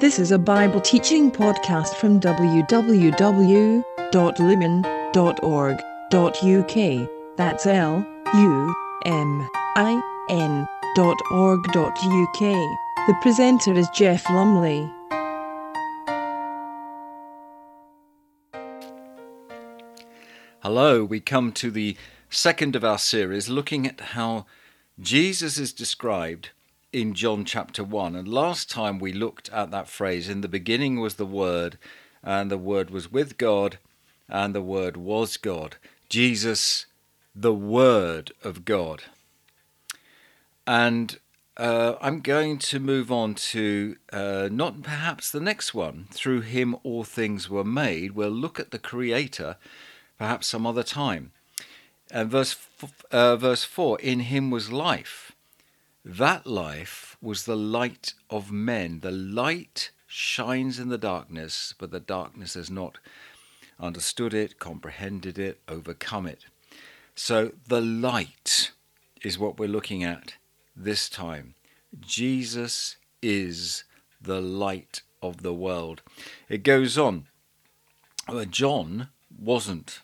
This is a Bible teaching podcast from www.lumin.org.uk. That's L U M I N dot org dot uk. The presenter is Jeff Lumley. Hello, we come to the second of our series looking at how Jesus is described in John chapter 1. And last time we looked at that phrase in the beginning was the Word, and the Word was with God, and the Word was God. Jesus, the Word of God. And uh, I'm going to move on to uh, not perhaps the next one. Through him all things were made. We'll look at the Creator perhaps some other time. And verse, uh, verse 4 In him was life. That life was the light of men. The light shines in the darkness, but the darkness has not understood it, comprehended it, overcome it. So the light is what we're looking at this time. Jesus is the light of the world. It goes on. John wasn't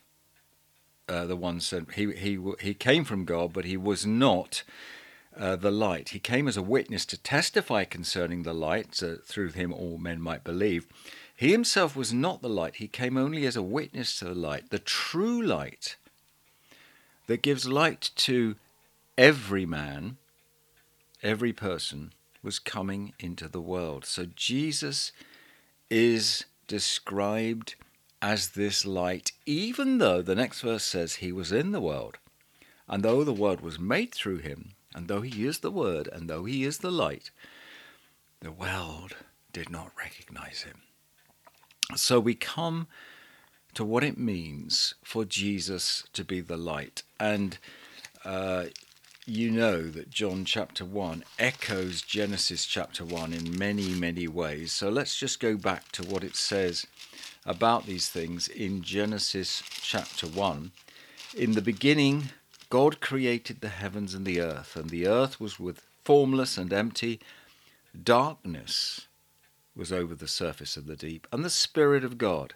uh, the one said he he he came from God, but he was not uh, the light. He came as a witness to testify concerning the light, so through him all men might believe. He himself was not the light. He came only as a witness to the light, the true light that gives light to every man, every person was coming into the world. So Jesus is described as this light, even though the next verse says he was in the world, and though the word was made through him, and though he is the word, and though he is the light, the world did not recognize him. So we come to what it means for Jesus to be the light. And uh, you know that John chapter 1 echoes Genesis chapter 1 in many, many ways. So let's just go back to what it says about these things in Genesis chapter 1. In the beginning, God created the heavens and the earth, and the earth was with formless and empty. Darkness was over the surface of the deep, and the Spirit of God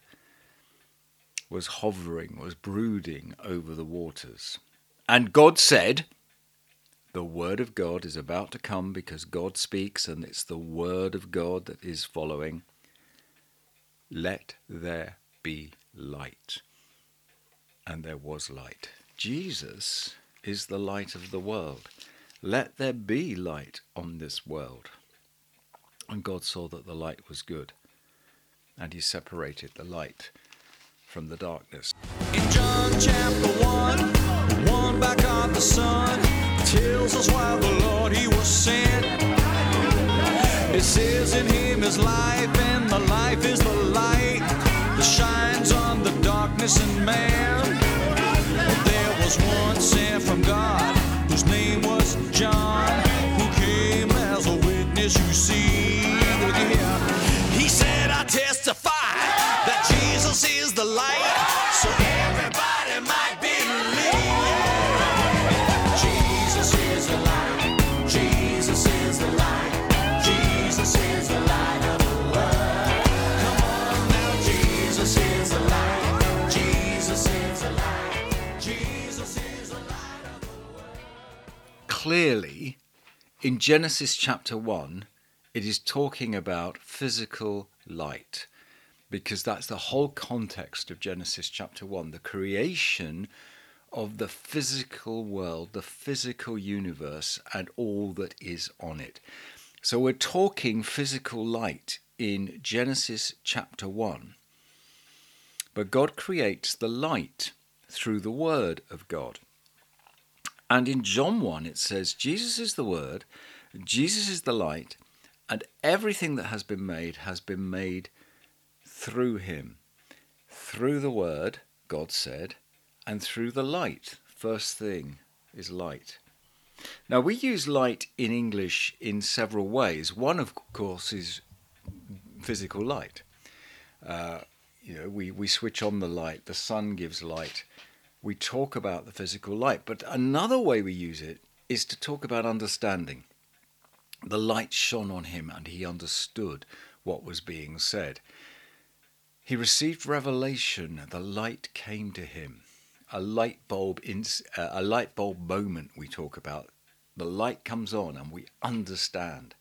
was hovering, was brooding over the waters. And God said, The Word of God is about to come because God speaks, and it's the Word of God that is following. Let there be light. And there was light. Jesus is the light of the world. Let there be light on this world. And God saw that the light was good, and he separated the light from the darkness. In John chapter 1, one back of the sun tells us why the Lord he was sent. It says in him is life, and the life is the light that shines on the darkness in man. Was one sent from God whose name Clearly, in Genesis chapter 1, it is talking about physical light because that's the whole context of Genesis chapter 1 the creation of the physical world, the physical universe, and all that is on it. So we're talking physical light in Genesis chapter 1. But God creates the light through the Word of God. And in John 1, it says, Jesus is the Word, Jesus is the light, and everything that has been made has been made through him. Through the Word, God said, and through the light. First thing is light. Now, we use light in English in several ways. One, of course, is physical light. Uh, you know, we, we switch on the light, the sun gives light. We talk about the physical light. But another way we use it is to talk about understanding. The light shone on him and he understood what was being said. He received revelation, the light came to him. A light bulb in, uh, a light bulb moment we talk about. The light comes on and we understand.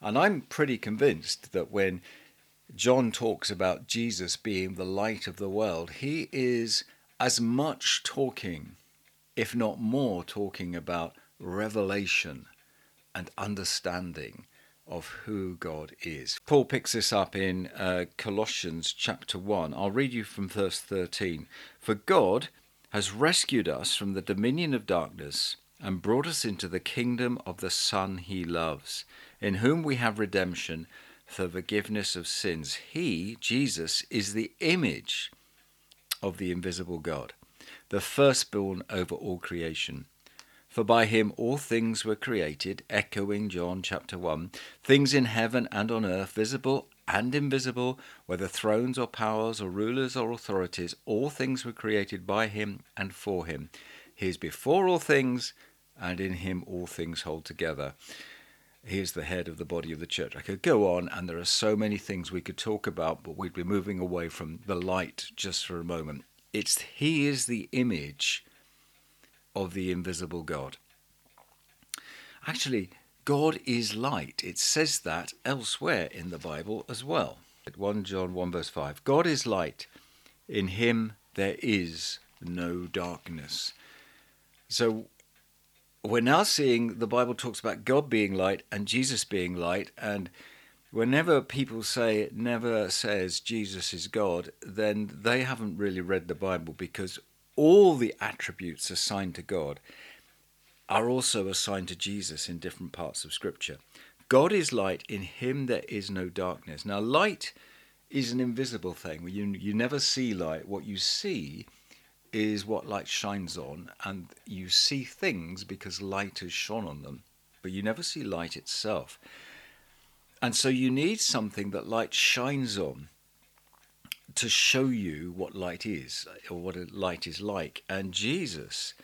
And I'm pretty convinced that when John talks about Jesus being the light of the world, he is as much talking, if not more, talking about revelation and understanding of who God is. Paul picks this up in uh, Colossians chapter 1. I'll read you from verse 13. For God has rescued us from the dominion of darkness and brought us into the kingdom of the Son he loves, in whom we have redemption, the forgiveness of sins. He, Jesus, is the image of the invisible God, the firstborn over all creation. For by him all things were created, echoing John chapter 1, things in heaven and on earth, visible and invisible, whether thrones or powers or rulers or authorities, all things were created by him and for him. He is before all things, and in him all things hold together. He is the head of the body of the church. I could go on, and there are so many things we could talk about, but we'd be moving away from the light just for a moment. It's He is the image of the invisible God. Actually, God is light. It says that elsewhere in the Bible as well. 1 John 1 verse 5. God is light. In him there is no darkness. So we're now seeing the Bible talks about God being light and Jesus being light. And whenever people say never says Jesus is God, then they haven't really read the Bible because all the attributes assigned to God are also assigned to Jesus in different parts of Scripture. God is light, in him there is no darkness. Now, light is an invisible thing. You, you never see light. What you see is what light shines on, and you see things because light has shone on them, but you never see light itself. And so you need something that light shines on to show you what light is or what light is like. And Jesus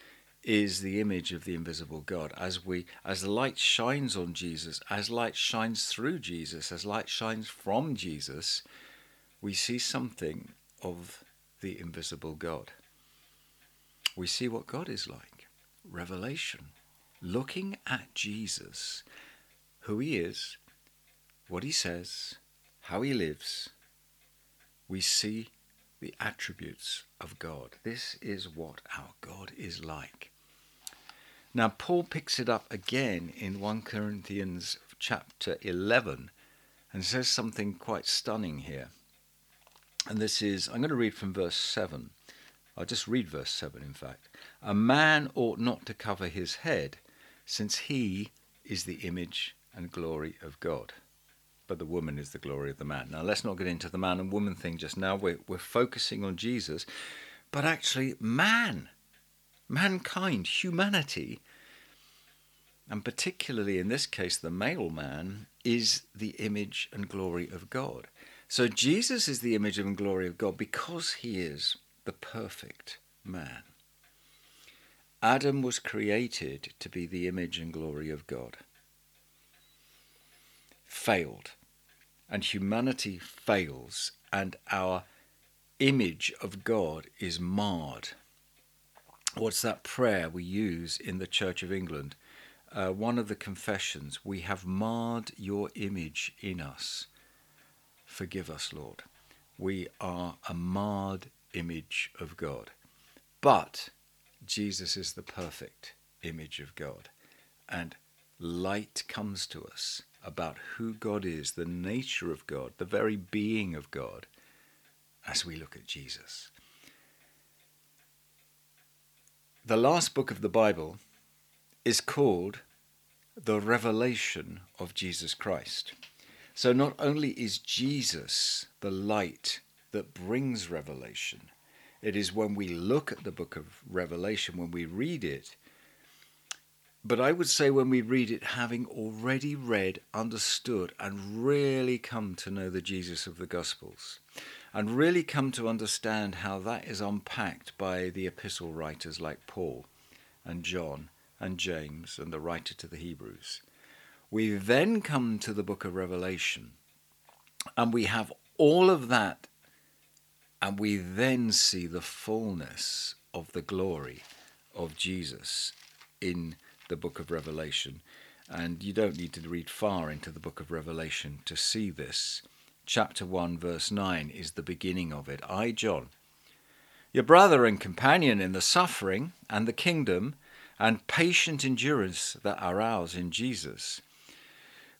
is the image of the invisible God. As we as the light shines on Jesus, as light shines through Jesus, as light shines from Jesus, we see something of the invisible God. We see what God is like. Revelation. Looking at Jesus, who he is, what he says, how he lives, we see the attributes of God. This is what our God is like. Now, Paul picks it up again in 1 Corinthians chapter 11 and says something quite stunning here. And this is, I'm going to read from verse 7. I'll just read verse 7, in fact. A man ought not to cover his head, since he is the image and glory of God but the woman is the glory of the man. Now, let's not get into the man and woman thing just now. We're, we're focusing on Jesus, but actually, man, mankind, humanity, and particularly in this case, the male man, is the image and glory of God. So, Jesus is the image and glory of God because he is the perfect man. Adam was created to be the image and glory of God failed, and humanity fails, and our image of God is marred. What's that prayer we use in the Church of England? Uh, one of the confessions, we have marred your image in us. Forgive us, Lord. We are a marred image of God. But Jesus is the perfect image of God. And light comes to us about who God is, the nature of God, the very being of God, as we look at Jesus. The last book of the Bible is called the revelation of Jesus Christ. So not only is Jesus the light that brings revelation, it is when we look at the book of Revelation, when we read it, but I would say when we read it, having already read, understood, and really come to know the Jesus of the Gospels, and really come to understand how that is unpacked by the epistle writers like Paul and John and James and the writer to the Hebrews, we then come to the book of Revelation. And we have all of that, and we then see the fullness of the glory of Jesus in the book of Revelation. And you don't need to read far into the book of Revelation to see this. Chapter 1, verse 9 is the beginning of it. I, John, your brother and companion in the suffering and the kingdom and patient endurance that are ours in Jesus,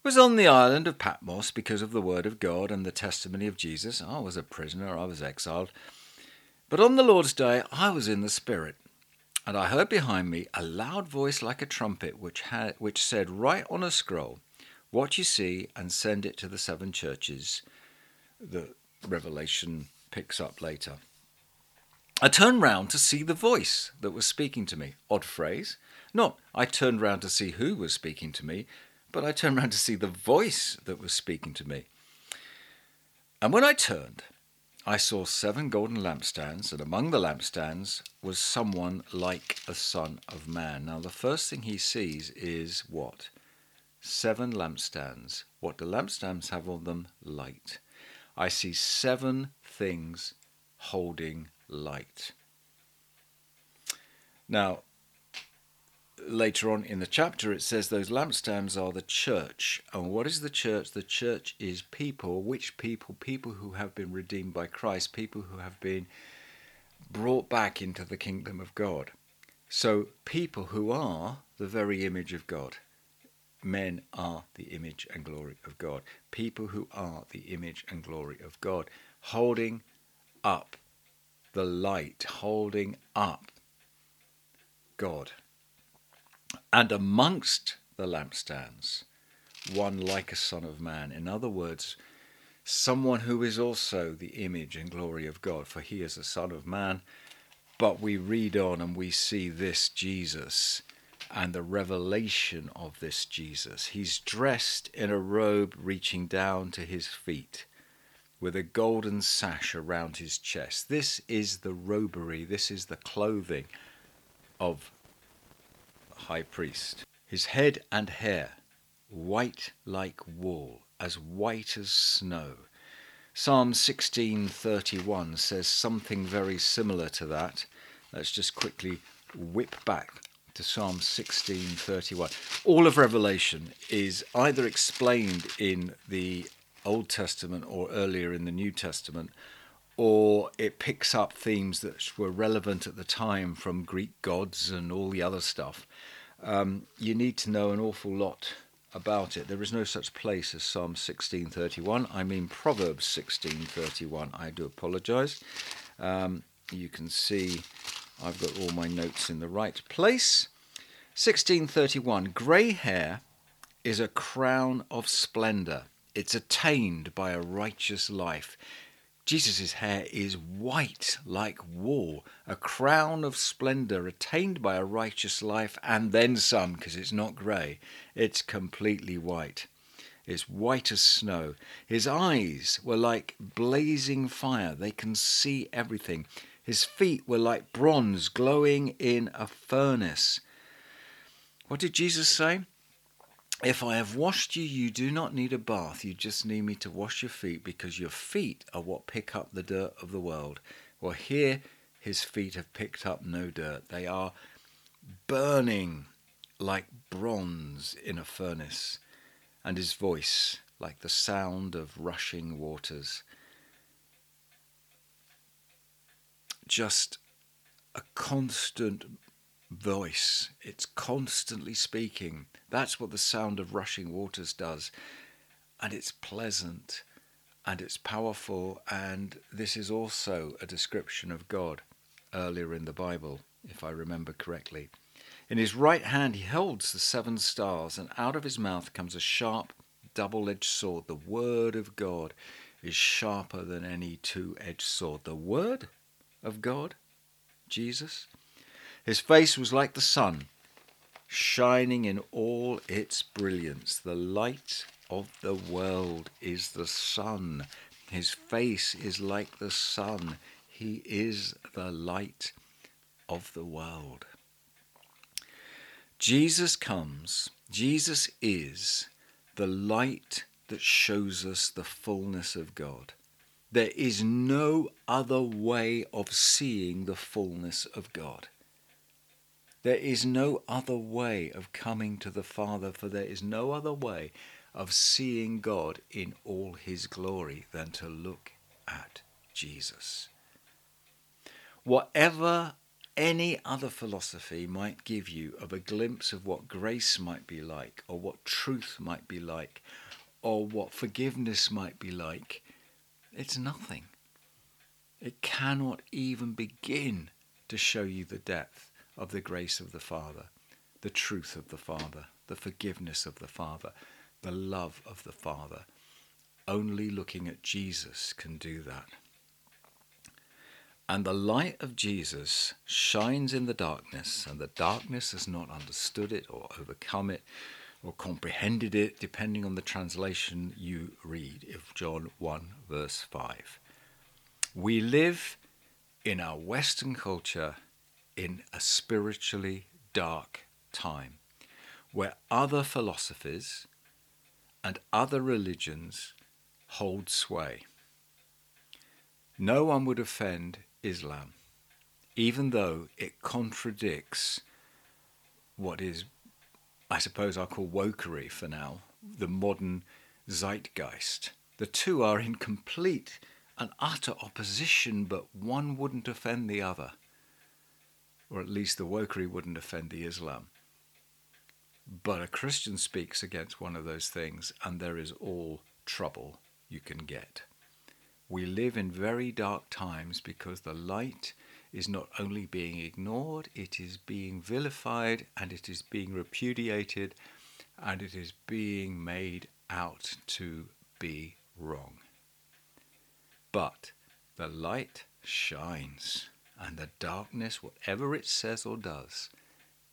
was on the island of Patmos because of the word of God and the testimony of Jesus. I was a prisoner, I was exiled. But on the Lord's day, I was in the Spirit. And I heard behind me a loud voice like a trumpet, which, had, which said, Write on a scroll what you see and send it to the seven churches. The Revelation picks up later. I turned round to see the voice that was speaking to me. Odd phrase. Not I turned round to see who was speaking to me, but I turned round to see the voice that was speaking to me. And when I turned, I saw seven golden lampstands, and among the lampstands was someone like a son of man. Now, the first thing he sees is what? Seven lampstands. What do lampstands have on them? Light. I see seven things holding light. Now, later on in the chapter, it says those lampstands are the church. And what is the church? The church is people. Which people? People who have been redeemed by Christ, people who have been brought back into the kingdom of God. So, people who are the very image of God. Men are the image and glory of God. People who are the image and glory of God, holding up the light holding up God. And amongst the lampstands, one like a son of man. In other words, someone who is also the image and glory of God, for he is a son of man. But we read on and we see this Jesus and the revelation of this Jesus. He's dressed in a robe reaching down to his feet with a golden sash around his chest. This is the robbery, this is the clothing of high priest. His head and hair, white like wool, as white as snow. Psalm 16:31 says something very similar to that. Let's just quickly whip back to Psalm 16:31. All of Revelation is either explained in the Old Testament or earlier in the New Testament, or it picks up themes that were relevant at the time from Greek gods and all the other stuff. Um, you need to know an awful lot about it. There is no such place as Psalm 16:31. I mean Proverbs 16:31. I do apologise. Um, you can see I've got all my notes in the right place. 1631. Grey hair is a crown of splendour it's attained by a righteous life. Jesus' hair is white like wool, a crown of splendour attained by a righteous life, and then some, because it's not grey, it's completely white. It's white as snow. His eyes were like blazing fire, they can see everything. His feet were like bronze glowing in a furnace. What did Jesus say? If I have washed you, you do not need a bath. You just need me to wash your feet because your feet are what pick up the dirt of the world. Well, here his feet have picked up no dirt. They are burning like bronze in a furnace, and his voice like the sound of rushing waters. Just a constant voice. It's constantly speaking. That's what the sound of rushing waters does. And it's pleasant and it's powerful. And this is also a description of God earlier in the Bible, if I remember correctly. In his right hand he holds the seven stars, and out of his mouth comes a sharp, double edged sword. The word of God is sharper than any two edged sword. The word of God, Jesus, his face was like the sun, shining in all its brilliance. The light of the world is the sun. His face is like the sun. He is the light of the world. Jesus comes, Jesus is the light that shows us the fullness of God. There is no other way of seeing the fullness of God. There is no other way of coming to the Father, for there is no other way of seeing God in all his glory than to look at Jesus. Whatever any other philosophy might give you of a glimpse of what grace might be like, or what truth might be like, or what forgiveness might be like, it's nothing. It cannot even begin to show you the depth of the grace of the Father, the truth of the Father, the forgiveness of the Father, the love of the Father. Only looking at Jesus can do that. And the light of Jesus shines in the darkness, and the darkness has not understood it or overcome it or comprehended it, depending on the translation you read, of John 1, verse 5. We live in our Western culture in a spiritually dark time where other philosophies and other religions hold sway. No one would offend Islam, even though it contradicts what is, I suppose I'll call wokery for now, the modern zeitgeist. The two are in complete and utter opposition, but one wouldn't offend the other. Or at least the wokery wouldn't offend the Islam. But a Christian speaks against one of those things, and there is all trouble you can get. We live in very dark times because the light is not only being ignored, it is being vilified and it is being repudiated and it is being made out to be wrong. But the light shines, and the darkness, whatever it says or does,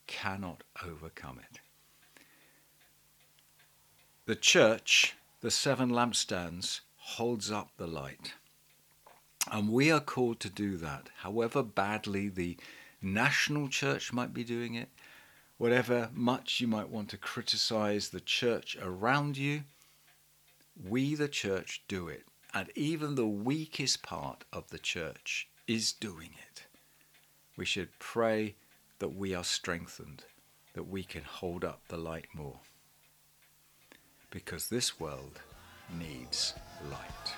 cannot overcome it. The church, the seven lampstands, holds up the light. And we are called to do that, however badly the national church might be doing it, whatever much you might want to criticize the church around you, we, the church, do it. And even the weakest part of the church is doing it. We should pray that we are strengthened, that we can hold up the light more. Because this world needs light.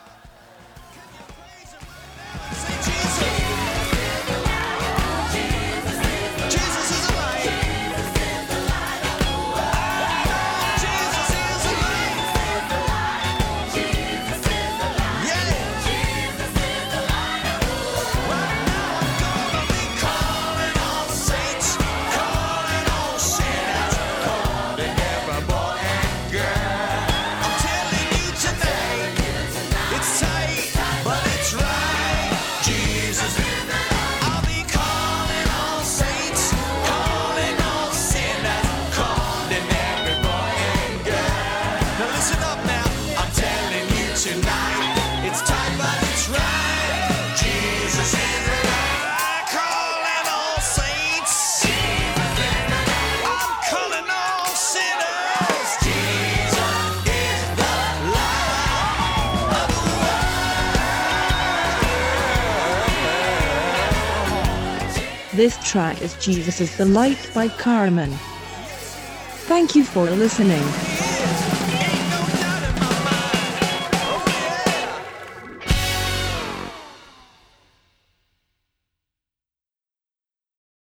This track is Jesus is the Light by Carmen. Thank you for listening.